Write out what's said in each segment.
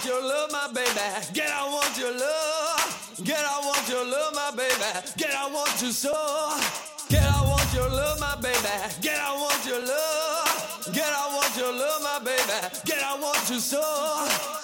Want your love, my baby. Get I want your love. Get I want your love, my baby. Get I want you so. Get I want your love, my baby. Get I want your love. Get I want your love, my baby. Get I want you so.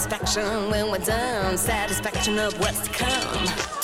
Satisfaction when we're done. Satisfaction of what's to come.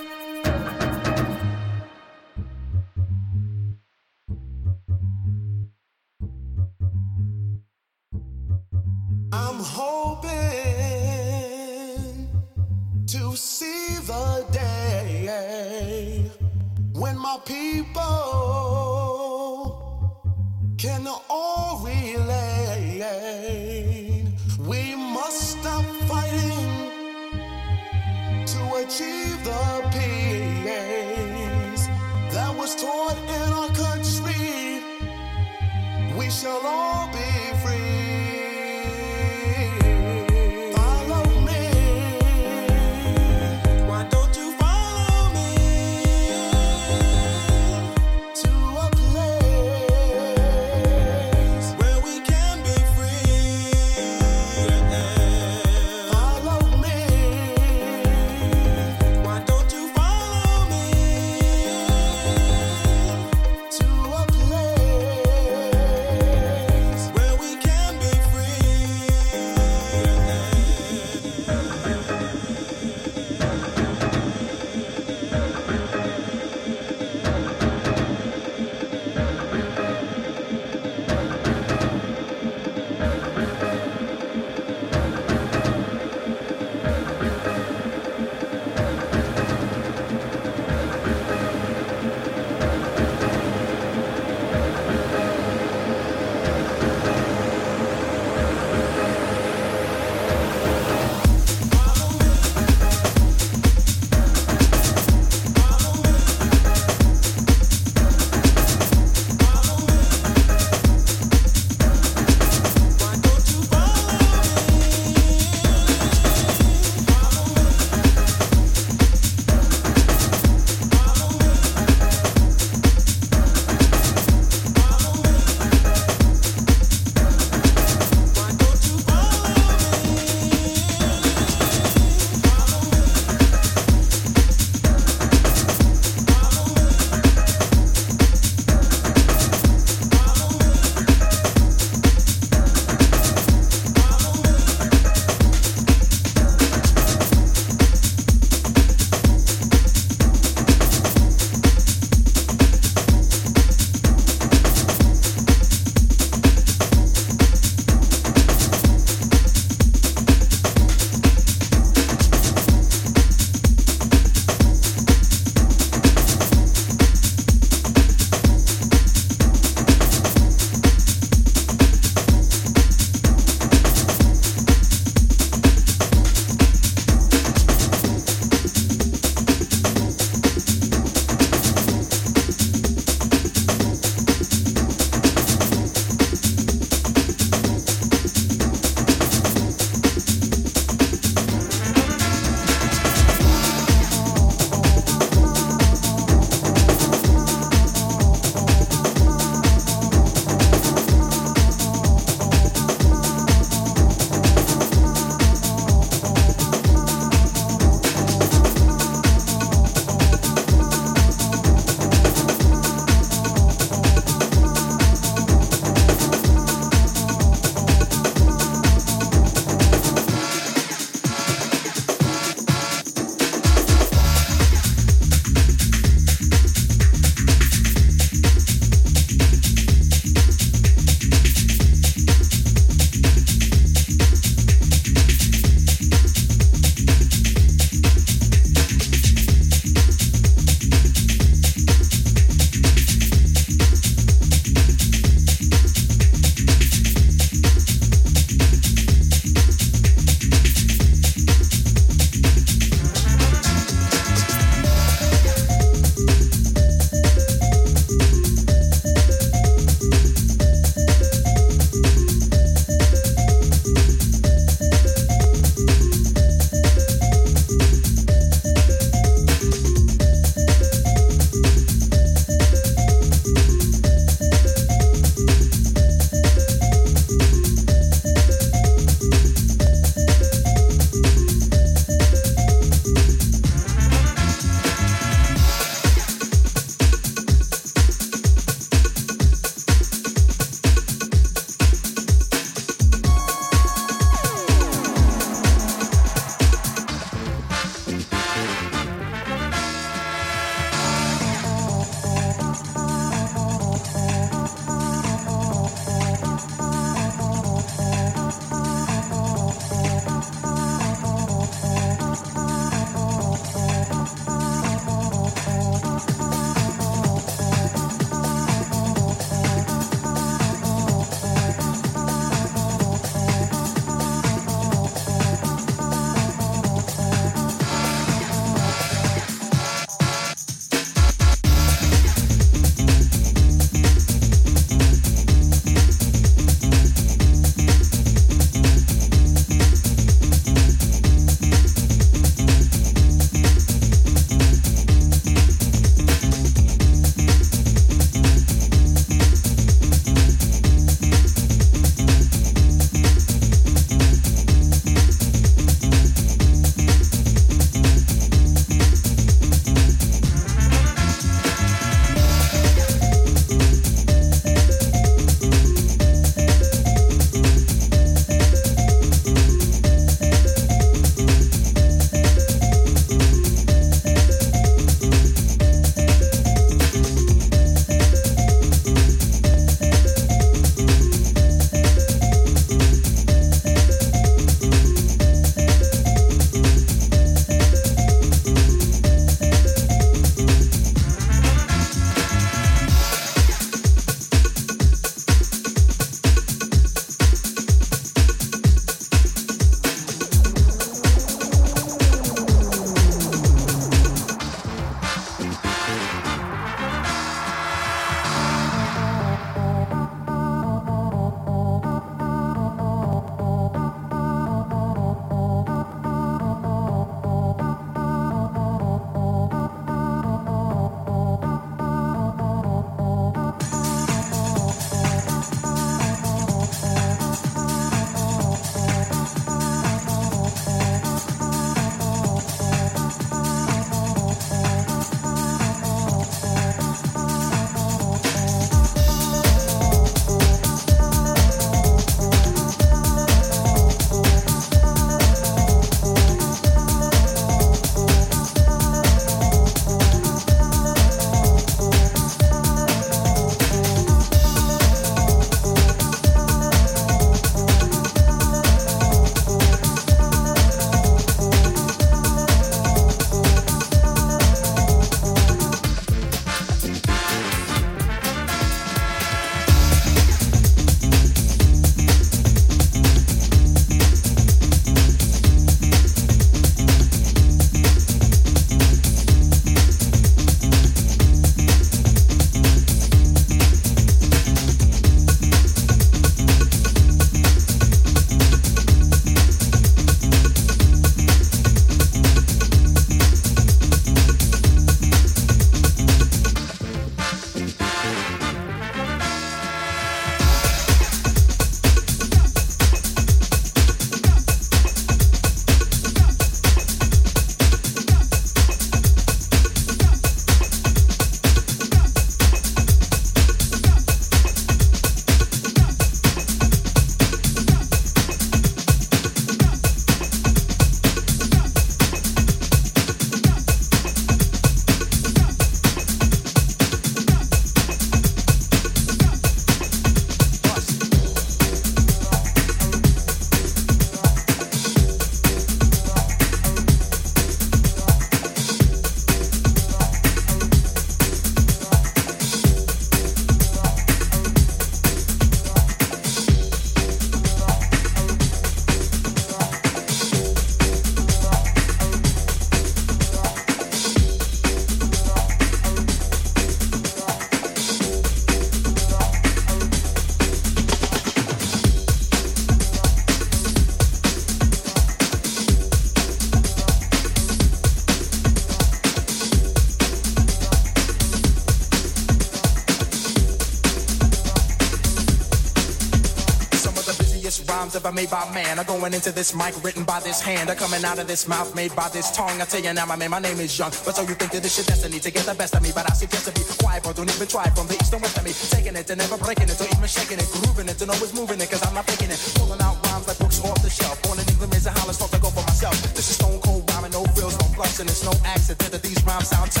Made by man are going into this mic written by this hand I'm coming out of this mouth made by this tongue. I tell you now, my man, my name is Young. But so you think that this your destiny to get the best of me? But I suggest to be quiet, but don't even try from the east and west of me. Taking it and never breaking it, or even shaking it, grooving it, and always moving it, cause I'm not faking it. Pulling out rhymes like books off the shelf. Born in England, in Hollis, start to go for myself. This is stone cold rhyming, no frills, no fluffs, and it's no accident that these rhymes sound tough.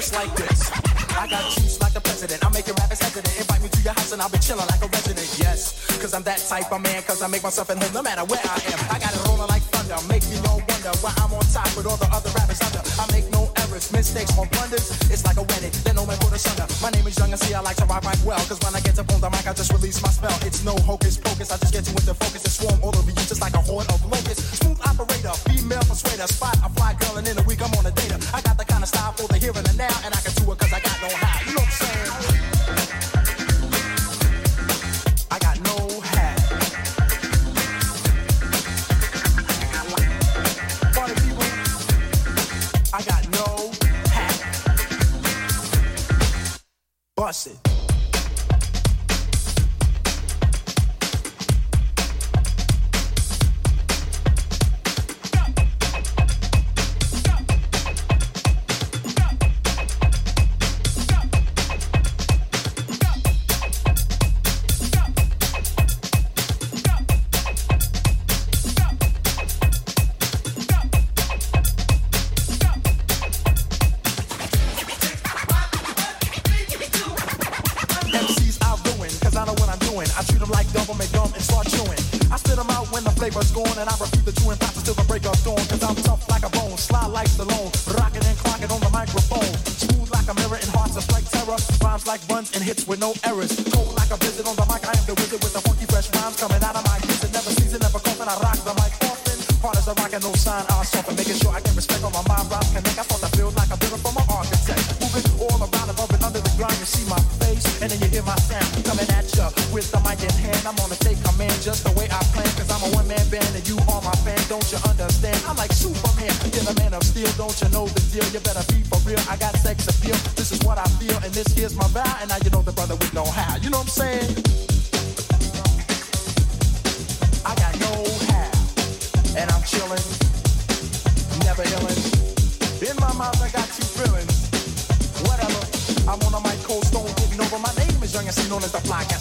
Just like this. I got juice like the president. I'm making rappers hesitant. Invite me to your house and I'll be chilling like a resident. Yes, cause I'm that type of man. Cause I make myself at home no matter where I am. I got it rolling like thunder. Make me no wonder why I'm on top with all the other rappers under. I make no mistakes or blunders. It's like a wedding. Then no man put us under. My name is Young and see I like to rock mic well. Cause when I get up on the mic, I just release my spell. It's no hocus pocus. I just get you into focus and swarm all over you just like a horde of locusts. Smooth operator, female persuader, spot a fly girl and in a week I'm on a data. I got the kind of style for the here and the now, and I can do it cause I got know how. You know what I'm saying? Bust it. Better be for real. I got sex appeal. This is what I feel, and this here's my vow. And now you know the brother with know how. You know what I'm saying? I got know how, and I'm chilling, never illin'. In my mouth, I got two feelings. Whatever. I'm on a mic, cold stone, getting over. My name is Young and see known as the Fly Casanova.